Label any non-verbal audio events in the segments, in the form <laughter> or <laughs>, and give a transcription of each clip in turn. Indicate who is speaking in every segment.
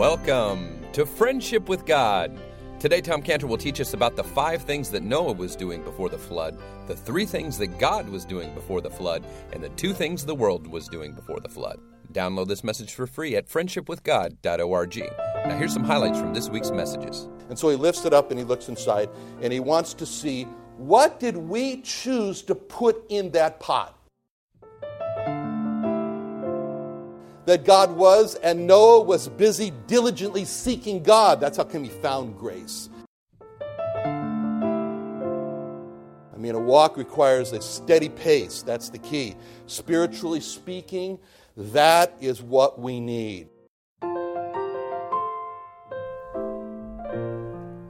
Speaker 1: Welcome to Friendship with God. Today, Tom Cantor will teach us about the five things that Noah was doing before the flood, the three things that God was doing before the flood, and the two things the world was doing before the flood. Download this message for free at friendshipwithgod.org. Now, here's some highlights from this week's messages.
Speaker 2: And so he lifts it up and he looks inside and he wants to see what did we choose to put in that pot? That God was, and Noah was busy diligently seeking God. That's how come he found grace. I mean, a walk requires a steady pace. That's the key. Spiritually speaking, that is what we need.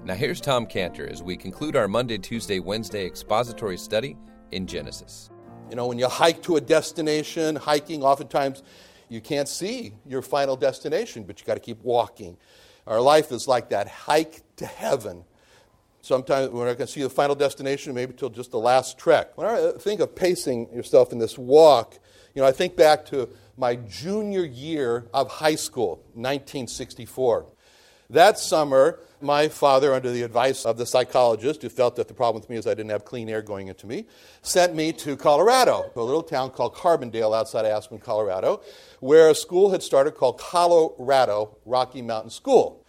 Speaker 1: Now, here's Tom Cantor as we conclude our Monday, Tuesday, Wednesday expository study in Genesis.
Speaker 2: You know, when you hike to a destination, hiking, oftentimes you can't see your final destination, but you got to keep walking. Our life is like that hike to heaven. Sometimes we're not going to see the final destination, maybe till just the last trek. When I think of pacing yourself in this walk, you know, I think back to my junior year of high school, 1964. That summer, my father, under the advice of the psychologist who felt that the problem with me is I didn't have clean air going into me, sent me to Colorado, a little town called Carbondale outside Aspen, Colorado, where a school had started called Colorado Rocky Mountain School,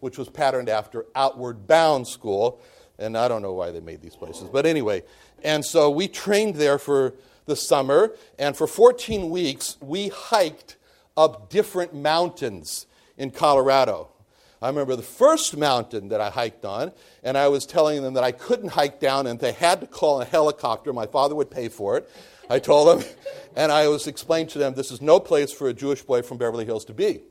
Speaker 2: which was patterned after Outward Bound School. And I don't know why they made these places, but anyway. And so we trained there for the summer, and for 14 weeks, we hiked up different mountains in Colorado. I remember the first mountain that I hiked on, and I was telling them that I couldn't hike down and they had to call a helicopter. My father would pay for it. I told them, <laughs> and I was explaining to them this is no place for a Jewish boy from Beverly Hills to be.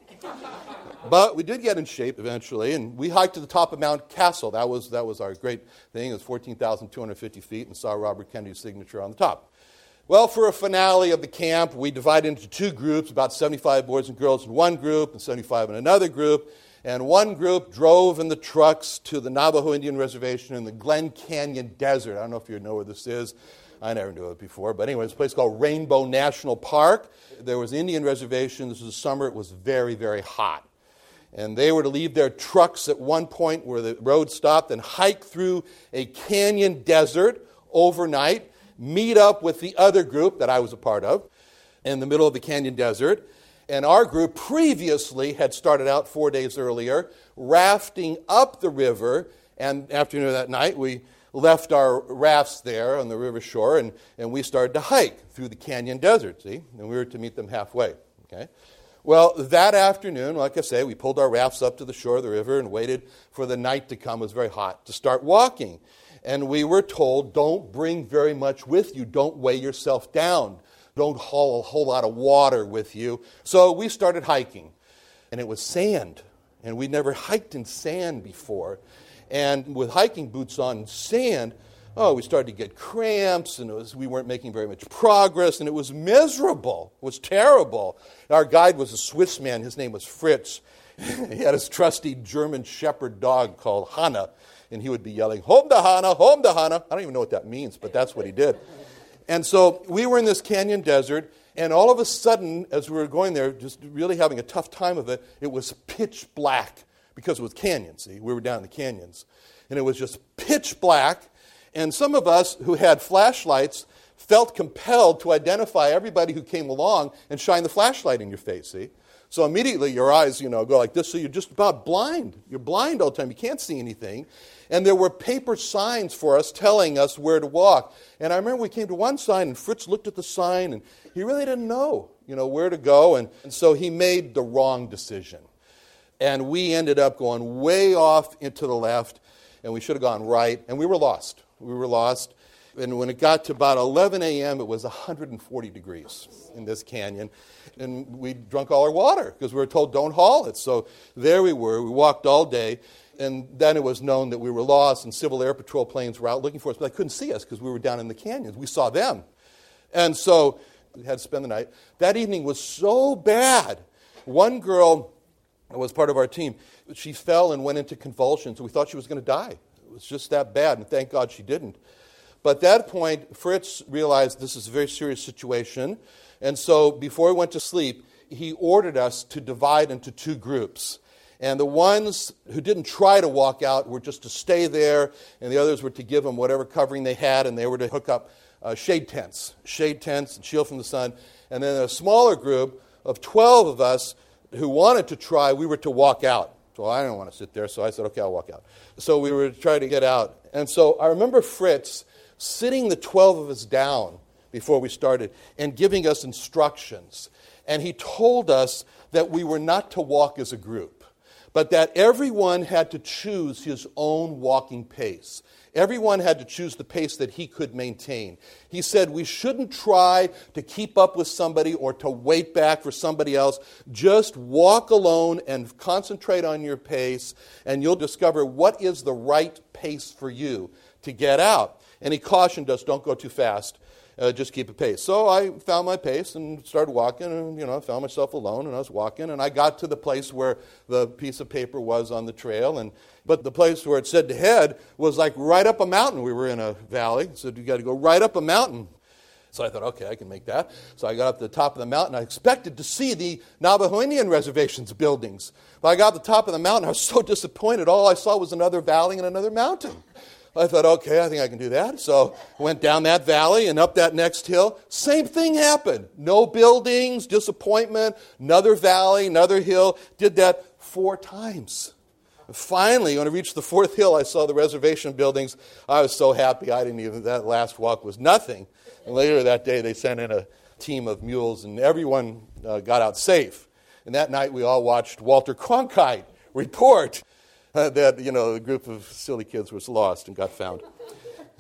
Speaker 2: But we did get in shape eventually, and we hiked to the top of Mount Castle. That was, that was our great thing. It was 14,250 feet, and saw Robert Kennedy's signature on the top. Well, for a finale of the camp, we divided into two groups about 75 boys and girls in one group, and 75 in another group. And one group drove in the trucks to the Navajo Indian Reservation in the Glen Canyon Desert. I don't know if you know where this is. I never knew it before. But anyway, it's a place called Rainbow National Park. There was Indian reservation. This was summer. It was very, very hot. And they were to leave their trucks at one point where the road stopped and hike through a canyon desert overnight, meet up with the other group that I was a part of in the middle of the canyon desert and our group previously had started out four days earlier, rafting up the river. And afternoon of that night, we left our rafts there on the river shore and, and we started to hike through the canyon desert, see? And we were to meet them halfway, okay? Well, that afternoon, like I say, we pulled our rafts up to the shore of the river and waited for the night to come. It was very hot to start walking. And we were told, don't bring very much with you. Don't weigh yourself down don't haul a whole lot of water with you. So we started hiking, and it was sand. And we'd never hiked in sand before. And with hiking boots on sand, oh, we started to get cramps, and was, we weren't making very much progress, and it was miserable. It was terrible. Our guide was a Swiss man. His name was Fritz. <laughs> he had his trusty German shepherd dog called Hanna, and he would be yelling, Home to Hanna, home to Hanna. I don't even know what that means, but that's what he did. And so we were in this canyon desert, and all of a sudden, as we were going there, just really having a tough time of it, it was pitch black because it was canyon, see? We were down in the canyons. And it was just pitch black. And some of us who had flashlights felt compelled to identify everybody who came along and shine the flashlight in your face, see? So immediately your eyes, you know, go like this, so you're just about blind. You're blind all the time. You can't see anything. And there were paper signs for us telling us where to walk. And I remember we came to one sign, and Fritz looked at the sign, and he really didn't know, you know, where to go. And, and so he made the wrong decision. And we ended up going way off into the left, and we should have gone right, and we were lost. We were lost. And when it got to about 11 a.m., it was 140 degrees in this canyon and we drunk all our water because we were told don't haul it. So there we were. We walked all day, and then it was known that we were lost, and Civil Air Patrol planes were out looking for us, but they couldn't see us because we were down in the canyons. We saw them. And so we had to spend the night. That evening was so bad. One girl was part of our team. She fell and went into convulsions, we thought she was going to die. It was just that bad, and thank God she didn't. But at that point, Fritz realized this is a very serious situation. And so before he went to sleep, he ordered us to divide into two groups. And the ones who didn't try to walk out were just to stay there, and the others were to give them whatever covering they had, and they were to hook up uh, shade tents, shade tents and shield from the sun. And then a smaller group of 12 of us who wanted to try, we were to walk out. So I didn't want to sit there, so I said, okay, I'll walk out. So we were trying to get out. And so I remember Fritz sitting the 12 of us down before we started and giving us instructions. And he told us that we were not to walk as a group, but that everyone had to choose his own walking pace. Everyone had to choose the pace that he could maintain. He said we shouldn't try to keep up with somebody or to wait back for somebody else. Just walk alone and concentrate on your pace, and you'll discover what is the right pace for you to get out. And he cautioned us don't go too fast uh, just keep a pace. So I found my pace and started walking, and you know, I found myself alone, and I was walking, and I got to the place where the piece of paper was on the trail, and but the place where it said to head was like right up a mountain. We were in a valley, so you got to go right up a mountain. So I thought, okay, I can make that. So I got up to the top of the mountain. I expected to see the Navajo Indian reservation's buildings. But I got to the top of the mountain. I was so disappointed. All I saw was another valley and another mountain. I thought, okay, I think I can do that. So went down that valley and up that next hill. Same thing happened. No buildings, disappointment, another valley, another hill. Did that four times. Finally, when I reached the fourth hill, I saw the reservation buildings. I was so happy. I didn't even, that last walk was nothing. And later that day, they sent in a team of mules, and everyone uh, got out safe. And that night, we all watched Walter Cronkite report Uh, that, you know, a group of silly kids was lost and got found.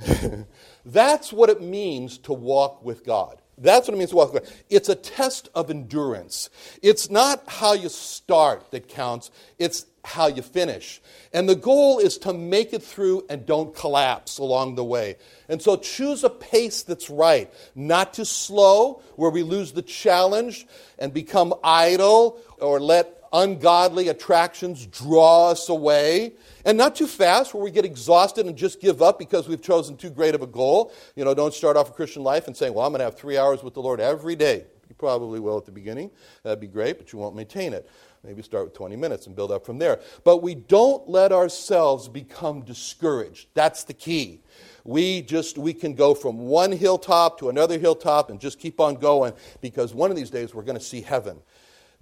Speaker 2: <laughs> That's what it means to walk with God. That's what it means to walk with God. It's a test of endurance. It's not how you start that counts, it's how you finish. And the goal is to make it through and don't collapse along the way. And so choose a pace that's right, not too slow, where we lose the challenge and become idle or let ungodly attractions draw us away. And not too fast where we get exhausted and just give up because we've chosen too great of a goal. You know, don't start off a Christian life and saying, well, I'm going to have three hours with the Lord every day. You probably will at the beginning. That'd be great, but you won't maintain it. Maybe start with 20 minutes and build up from there. But we don't let ourselves become discouraged. That's the key. We just we can go from one hilltop to another hilltop and just keep on going because one of these days we're going to see heaven.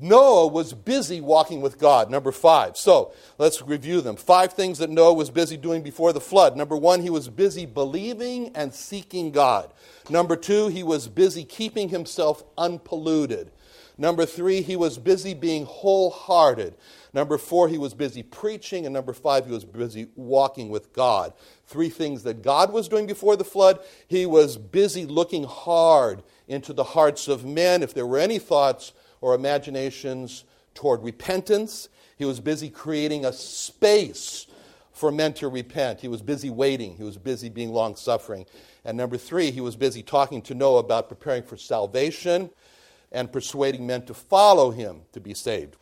Speaker 2: Noah was busy walking with God. Number five. So let's review them. Five things that Noah was busy doing before the flood. Number one, he was busy believing and seeking God. Number two, he was busy keeping himself unpolluted. Number three, he was busy being wholehearted. Number four, he was busy preaching. And number five, he was busy walking with God. Three things that God was doing before the flood. He was busy looking hard into the hearts of men. If there were any thoughts or imaginations toward repentance. He was busy creating a space for men to repent. He was busy waiting. He was busy being long suffering. And number three, he was busy talking to Noah about preparing for salvation and persuading men to follow him to be saved.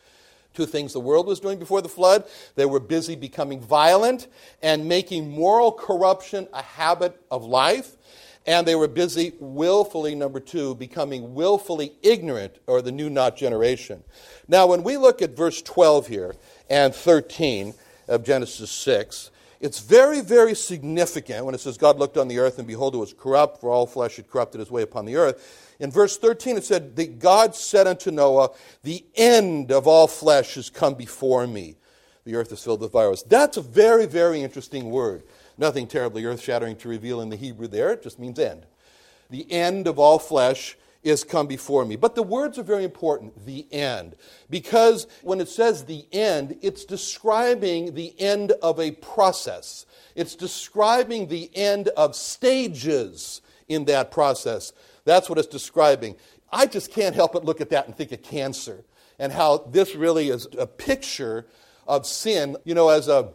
Speaker 2: Two things the world was doing before the flood they were busy becoming violent and making moral corruption a habit of life and they were busy willfully, number two, becoming willfully ignorant, or the new not generation. Now, when we look at verse 12 here and 13 of Genesis 6, it's very, very significant when it says, God looked on the earth, and behold, it was corrupt, for all flesh had corrupted his way upon the earth. In verse 13, it said, that God said unto Noah, The end of all flesh has come before me. The earth is filled with violence. That's a very, very interesting word. Nothing terribly earth shattering to reveal in the Hebrew there, it just means end. The end of all flesh is come before me. But the words are very important, the end. Because when it says the end, it's describing the end of a process, it's describing the end of stages in that process. That's what it's describing. I just can't help but look at that and think of cancer and how this really is a picture of sin. You know, as a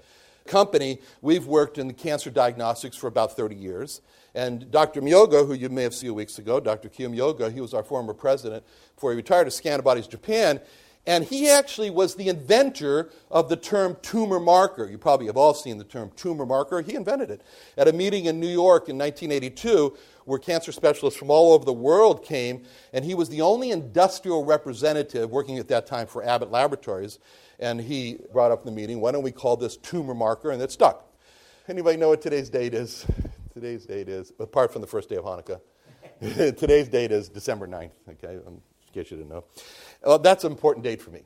Speaker 2: company, we've worked in the cancer diagnostics for about 30 years. And Dr. Miyoga, who you may have seen a weeks ago, Dr. Kyo Myoga, he was our former president before he retired to Scantibodies Japan. And he actually was the inventor of the term tumor marker. You probably have all seen the term tumor marker. He invented it at a meeting in New York in 1982 where cancer specialists from all over the world came, and he was the only industrial representative working at that time for Abbott Laboratories. And he brought up the meeting, why don't we call this tumor marker? And it stuck. Anybody know what today's date is? <laughs> Today's date is, apart from the first day of Hanukkah, <laughs> today's date is December 9th, okay, in case you didn't know. Well, that's an important date for me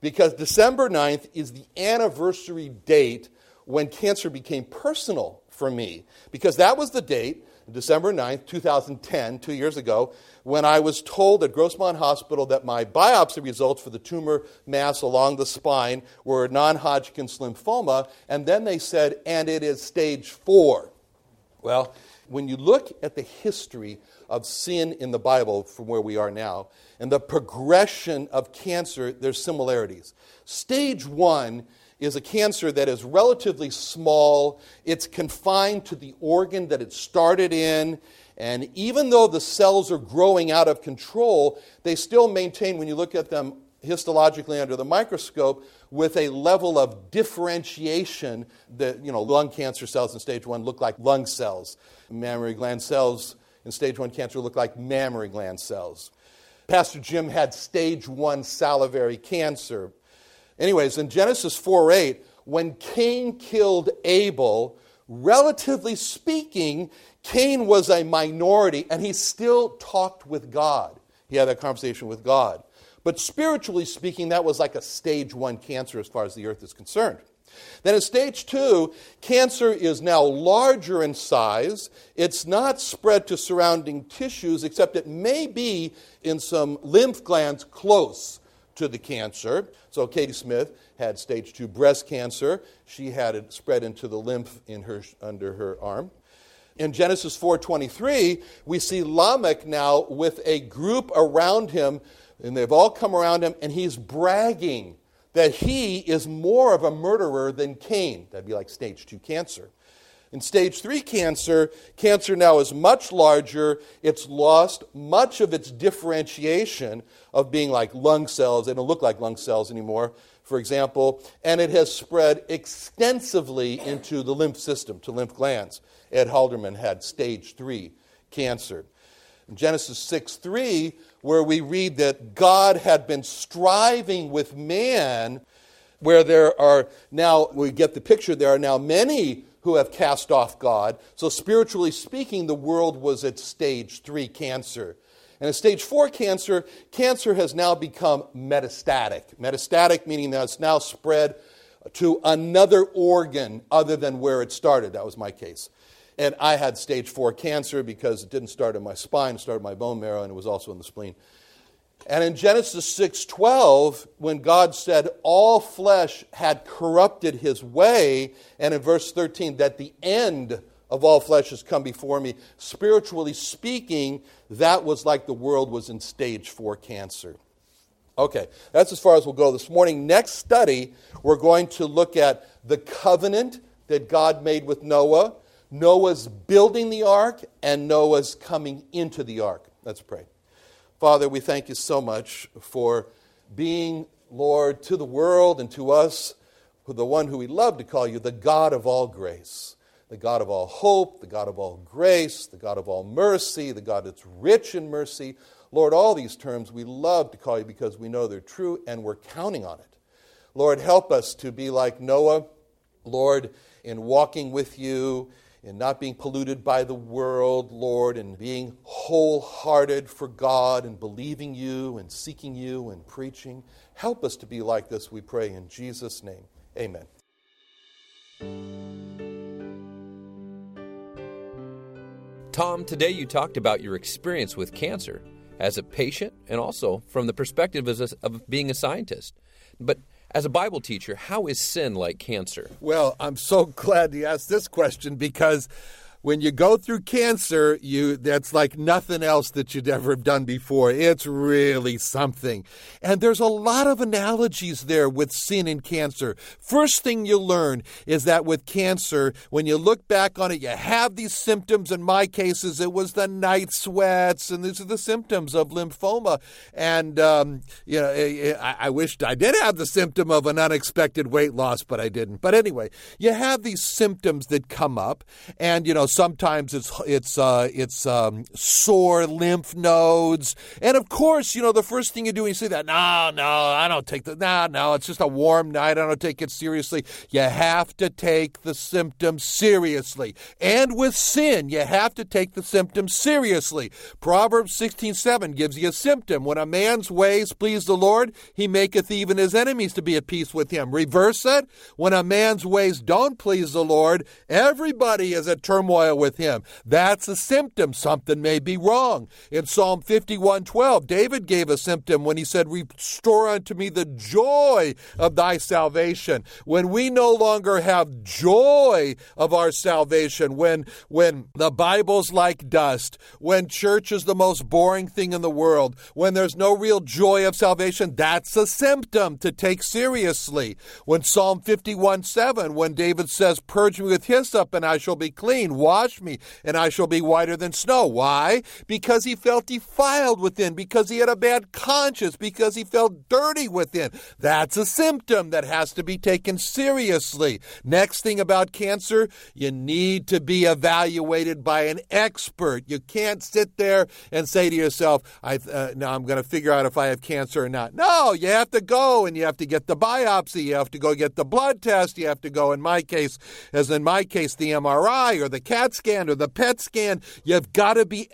Speaker 2: because December 9th is the anniversary date when cancer became personal for me. Because that was the date, December 9th, 2010, two years ago, when I was told at Grossmont Hospital that my biopsy results for the tumor mass along the spine were non Hodgkin's lymphoma, and then they said, and it is stage four. Well, when you look at the history of sin in the Bible from where we are now and the progression of cancer, there's similarities. Stage one is a cancer that is relatively small, it's confined to the organ that it started in. And even though the cells are growing out of control, they still maintain, when you look at them histologically under the microscope, with a level of differentiation that, you know, lung cancer cells in stage one look like lung cells. Mammary gland cells in stage one cancer look like mammary gland cells. Pastor Jim had stage one salivary cancer. Anyways, in Genesis 4 8, when Cain killed Abel, relatively speaking, Cain was a minority and he still talked with God. He had that conversation with God. But spiritually speaking, that was like a stage one cancer as far as the earth is concerned. Then in stage two, cancer is now larger in size. It's not spread to surrounding tissues, except it may be in some lymph glands close to the cancer. So Katie Smith had stage two breast cancer. She had it spread into the lymph in her, under her arm. In Genesis 4:23, we see Lamech now with a group around him, and they've all come around him, and he's bragging that he is more of a murderer than Cain. That'd be like stage two cancer. In stage three cancer, cancer now is much larger. It's lost much of its differentiation of being like lung cells. They don't look like lung cells anymore, for example. And it has spread extensively into the lymph system, to lymph glands. Ed Halderman had stage three cancer. In Genesis 6 3, where we read that God had been striving with man, where there are now, we get the picture, there are now many who have cast off God. So, spiritually speaking, the world was at stage three cancer. And at stage four cancer, cancer has now become metastatic. Metastatic meaning that it's now spread to another organ other than where it started. That was my case. And I had stage four cancer because it didn't start in my spine, it started in my bone marrow, and it was also in the spleen. And in Genesis 6:12, when God said all flesh had corrupted his way, and in verse 13 that the end of all flesh has come before me, spiritually speaking, that was like the world was in stage 4 cancer. Okay, that's as far as we'll go this morning. Next study, we're going to look at the covenant that God made with Noah Noah's building the ark and Noah's coming into the ark. Let's pray. Father, we thank you so much for being, Lord, to the world and to us, the one who we love to call you the God of all grace, the God of all hope, the God of all grace, the God of all mercy, the God that's rich in mercy. Lord, all these terms we love to call you because we know they're true and we're counting on it. Lord, help us to be like Noah, Lord, in walking with you in not being polluted by the world, Lord, and being wholehearted for God and believing you and seeking you and preaching. Help us to be like this, we pray, in Jesus' name. Amen.
Speaker 1: Tom, today you talked about your experience with cancer as a patient and also from the perspective of being a scientist. But as a Bible teacher, how is sin like cancer?
Speaker 3: Well, I'm so <laughs> glad you asked this question because when you go through cancer, you that's like nothing else that you'd ever have done before. It's really something. And there's a lot of analogies there with sin and cancer. First thing you learn is that with cancer, when you look back on it, you have these symptoms. In my cases, it was the night sweats, and these are the symptoms of lymphoma. And um, you know, I, I wished I did have the symptom of an unexpected weight loss, but I didn't. But anyway, you have these symptoms that come up, and you know
Speaker 2: sometimes it's it's uh, it's um, sore lymph nodes, and of course, you know, the first thing you do when you see that, no, no, I don't take the, no, no, it's just a warm night. I don't take it seriously. You have to take the symptoms seriously, and with sin, you have to take the symptoms seriously. Proverbs sixteen seven gives you a symptom. When a man's ways please the Lord, he maketh even his enemies to be at peace with him. Reverse it. When a man's ways don't please the Lord, everybody is at turmoil with him. That's a symptom. Something may be wrong. In Psalm 51:12, David gave a symptom when he said, Restore unto me the joy of thy salvation. When we no longer have joy of our salvation, when when the Bible's like dust, when church is the most boring thing in the world, when there's no real joy of salvation, that's a symptom to take seriously. When Psalm 51 7, when David says, Purge me with hyssop and I shall be clean, wash me and I shall be whiter than snow. Why? Because he felt defiled within, because he had a bad conscience, because he felt dirty within. That's a symptom that has to be taken seriously. Next thing about cancer, you need to be evaluated by an expert. You can't sit there and say to yourself, I, uh, now I'm going to figure out if I have cancer or not. No, you have to go and you have to get the biopsy. You have to go get the blood test. You have to go, in my case, as in my case, the MRI or the CAT scan or the PET scan. You've got to be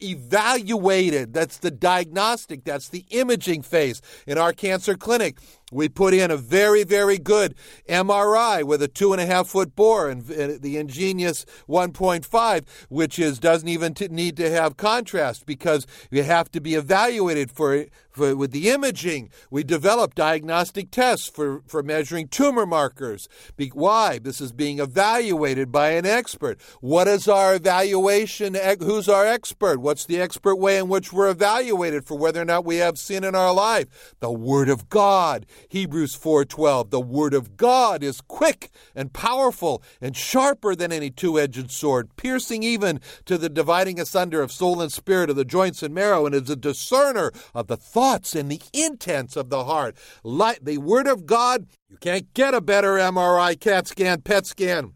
Speaker 2: evaluated. That's the diagnostic, that's the imaging phase. In our cancer clinic, we put in a very, very good MRI with a two and a half foot bore and the Ingenia 1.5, which is doesn't even t- need to have contrast because you have to be evaluated for, for with the imaging. We develop diagnostic tests for, for measuring tumor markers. Be- why? This is being evaluated by an expert. What is our evaluation? Who's our expert? What's the expert way in which we're evaluated for whether or not we have sin in our life? The Word of God. Hebrews 4:12 The word of God is quick and powerful and sharper than any two-edged sword piercing even to the dividing asunder of soul and spirit of the joints and marrow and is a discerner of the thoughts and the intents of the heart. Light, the word of God you can't get a better MRI CAT scan PET scan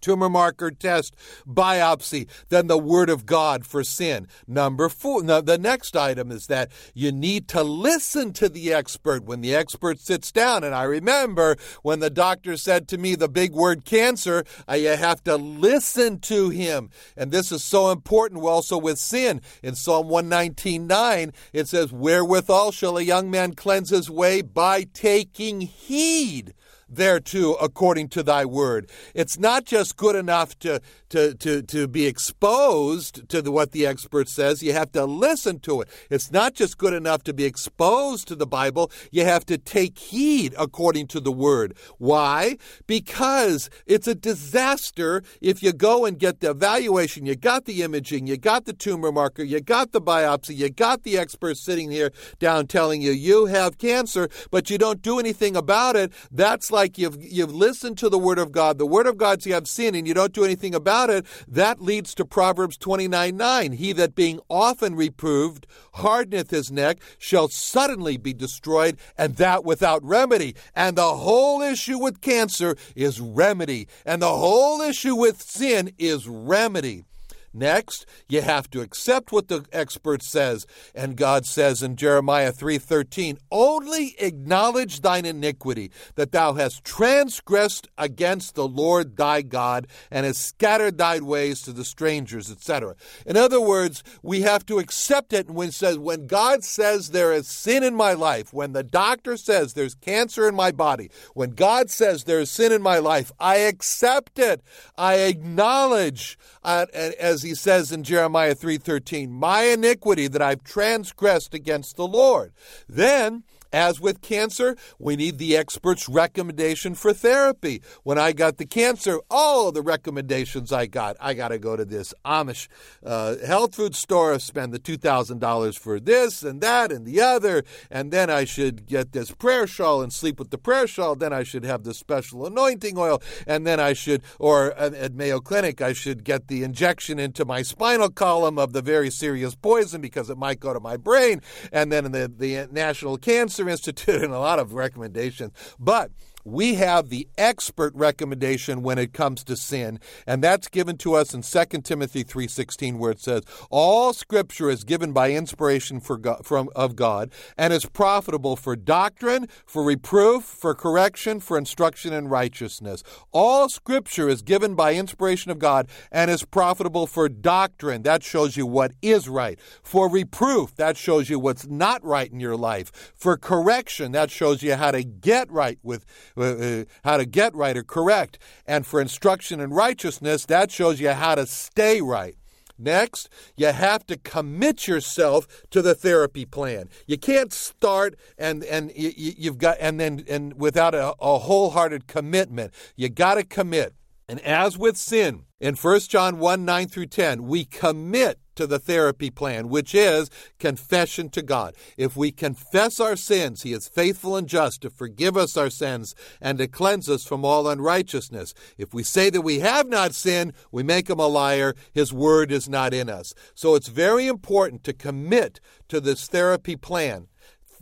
Speaker 2: tumor marker test, biopsy than the Word of God for sin. Number four, now the next item is that you need to listen to the expert when the expert sits down. And I remember when the doctor said to me the big word cancer, uh, you have to listen to him. And this is so important also with sin. In Psalm 119.9, it says, Wherewithal shall a young man cleanse his way? By taking heed thereto according to thy word. It's not just good enough to, to, to, to be exposed to the, what the expert says. You have to listen to it. It's not just good enough to be exposed to the Bible. You have to take heed according to the word. Why? Because it's a disaster if you go and get the evaluation, you got the imaging, you got the tumor marker, you got the biopsy, you got the expert sitting here down telling you you have cancer, but you don't do anything about it. That's like like you've you've listened to the word of God, the word of God you have sin, and you don't do anything about it, that leads to Proverbs 29 9. He that being often reproved hardeneth his neck shall suddenly be destroyed, and that without remedy. And the whole issue with cancer is remedy, and the whole issue with sin is remedy. Next, you have to accept what the expert says, and God says in Jeremiah 3:13, "Only acknowledge thine iniquity, that thou hast transgressed against the Lord thy God, and hast scattered thy ways to the strangers," etc. In other words, we have to accept it when says when God says there is sin in my life, when the doctor says there's cancer in my body, when God says there is sin in my life, I accept it. I acknowledge uh, as as he says in Jeremiah 3:13, "My iniquity that I've transgressed against the Lord." Then as with cancer, we need the expert's recommendation for therapy. When I got the cancer, all the recommendations I got, I got to go to this Amish uh, health food store, spend the $2,000 for this and that and the other, and then I should get this prayer shawl and sleep with the prayer shawl. Then I should have the special anointing oil, and then I should, or at Mayo Clinic, I should get the injection into my spinal column of the very serious poison because it might go to my brain, and then the, the National Cancer Institute and a lot of recommendations. But we have the expert recommendation when it comes to sin and that's given to us in 2 timothy 3.16 where it says all scripture is given by inspiration god, from, of god and is profitable for doctrine for reproof for correction for instruction in righteousness. All scripture is given by inspiration of god and is profitable for doctrine. That shows you what is right. For reproof that shows you what's not right in your life. For correction that shows you how to get right with uh, uh, how to get right or correct. And for instruction in righteousness, that shows you how to stay right. Next, you have to commit yourself to the therapy plan. You can't start and and you, have got and then and without a, a wholehearted commitment. You got to commit. And as with sin, in 1 John 1 9 through 10, we commit to the therapy plan, which is confession to God. If we confess our sins, He is faithful and just to forgive us our sins and to cleanse us from all unrighteousness. If we say that we have not sinned, we make Him a liar. His word is not in us. So it's very important to commit to this therapy plan.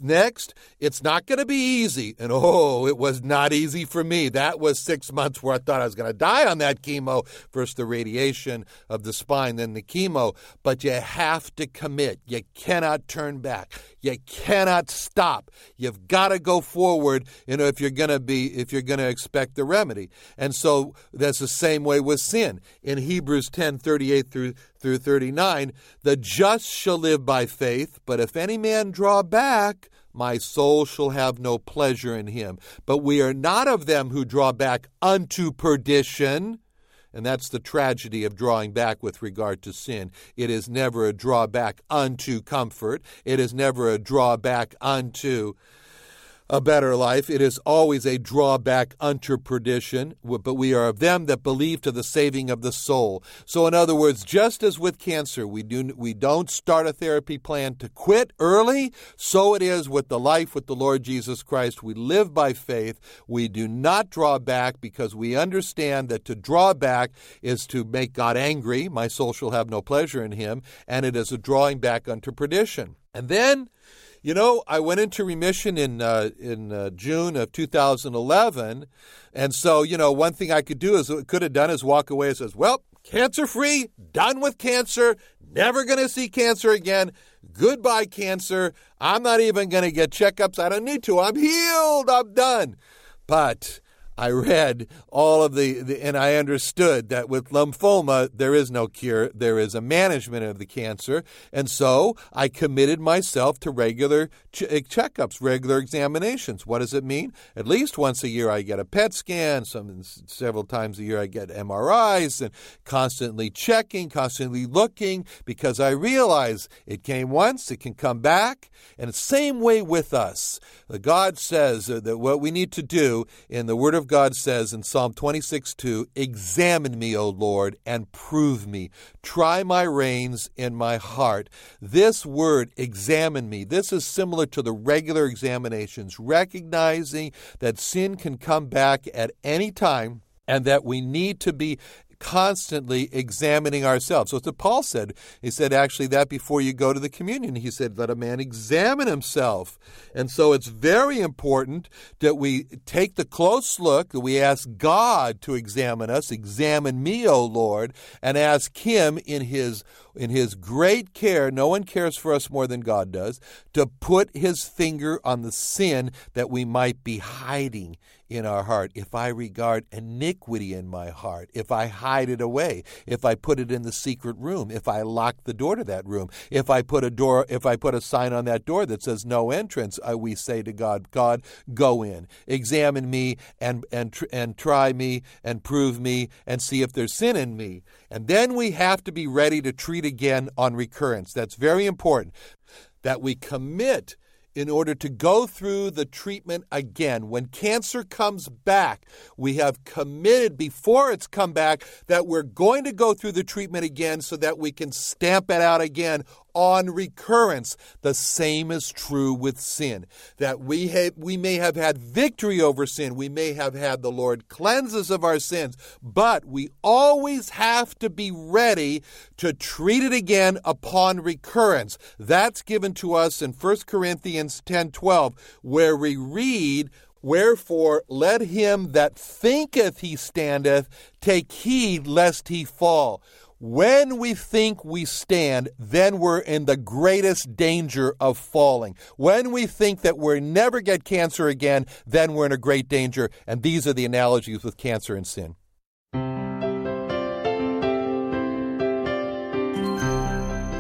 Speaker 2: Next, it's not going to be easy. And oh, it was not easy for me. That was six months where I thought I was going to die on that chemo. First the radiation of the spine, then the chemo. But you have to commit. You cannot turn back. You cannot stop. You've got to go forward, you know, if you're going to be, if you're going to expect the remedy. And so that's the same way with sin. In Hebrews 10 38 through through 39, the just shall live by faith, but if any man draw back, my soul shall have no pleasure in him. But we are not of them who draw back unto perdition. And that's the tragedy of drawing back with regard to sin. It is never a drawback unto comfort. It is never a drawback unto a better life. It is always a drawback unto perdition, but we are of them that believe to the saving of the soul. So, in other words, just as with cancer, we, do, we don't start a therapy plan to quit early, so it is with the life with the Lord Jesus Christ. We live by faith. We do not draw back because we understand that to draw back is to make God angry. My soul shall have no pleasure in him, and it is a drawing back unto perdition. And then you know, I went into remission in uh, in uh, June of 2011, and so you know, one thing I could do is could have done is walk away and says, "Well, cancer free, done with cancer, never going to see cancer again. Goodbye, cancer. I'm not even going to get checkups. I don't need to. I'm healed. I'm done." But I read all of the, the, and I understood that with lymphoma, there is no cure. There is a management of the cancer. And so I committed myself to regular Eh, checkups, regular examinations. What does it mean? At least once a year, I get a PET scan. Some, several times a year, I get MRIs and constantly checking, constantly looking because I realize it came once, it can come back. And the same way with us. God says uh, that what we need to do in the Word of God says in Psalm 26 2, Examine me, O Lord, and prove me. Try my reins in my heart. This word, examine me, this is similar to the regular examinations, recognizing that sin can come back at any time and that we need to be constantly examining ourselves. So it's what Paul said. He said actually that before you go to the communion. He said, let a man examine himself. And so it's very important that we take the close look, that we ask God to examine us, examine me, O Lord, and ask him in his in his great care, no one cares for us more than God does, to put his finger on the sin that we might be hiding in our heart, if I regard iniquity in my heart, if I hide it away, if I put it in the secret room, if I lock the door to that room, if I put a door, if I put a sign on that door that says no entrance, uh, we say to God, God, go in, examine me and and and try me and prove me and see if there's sin in me. And then we have to be ready to treat again on recurrence. That's very important that we commit in order to go through the treatment again. When cancer comes back, we have committed before it's come back that we're going to go through the treatment again so that we can stamp it out again on recurrence. The same is true with sin. That we have, we may have had victory over sin. We may have had the Lord cleanse us of our sins, but we always have to be ready to treat it again upon recurrence. That's given to us in 1 Corinthians 10:12 where we read Wherefore, let him that thinketh he standeth take heed lest he fall. When we think we stand, then we're in the greatest danger of falling. When we think that we'll never get cancer again, then we're in a great danger. And these are the analogies with cancer and sin.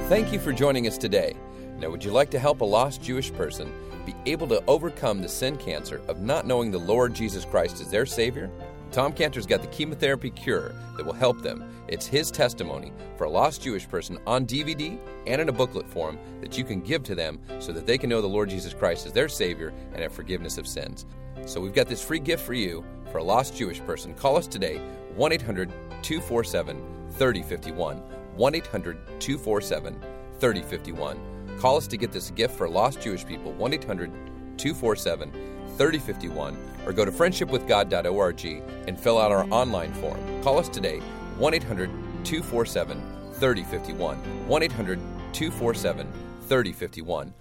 Speaker 1: Thank you for joining us today. Now, would you like to help a lost Jewish person be able to overcome the sin cancer of not knowing the Lord Jesus Christ as their Savior? Tom Cantor's got the chemotherapy cure that will help them. It's his testimony for a lost Jewish person on DVD and in a booklet form that you can give to them so that they can know the Lord Jesus Christ as their Savior and have forgiveness of sins. So we've got this free gift for you for a lost Jewish person. Call us today, 1 800 247 3051. 1 800 247 3051. Call us to get this gift for lost Jewish people, 1 800 247 3051, or go to friendshipwithgod.org and fill out our online form. Call us today, 1 800 247 3051. 1 800 247 3051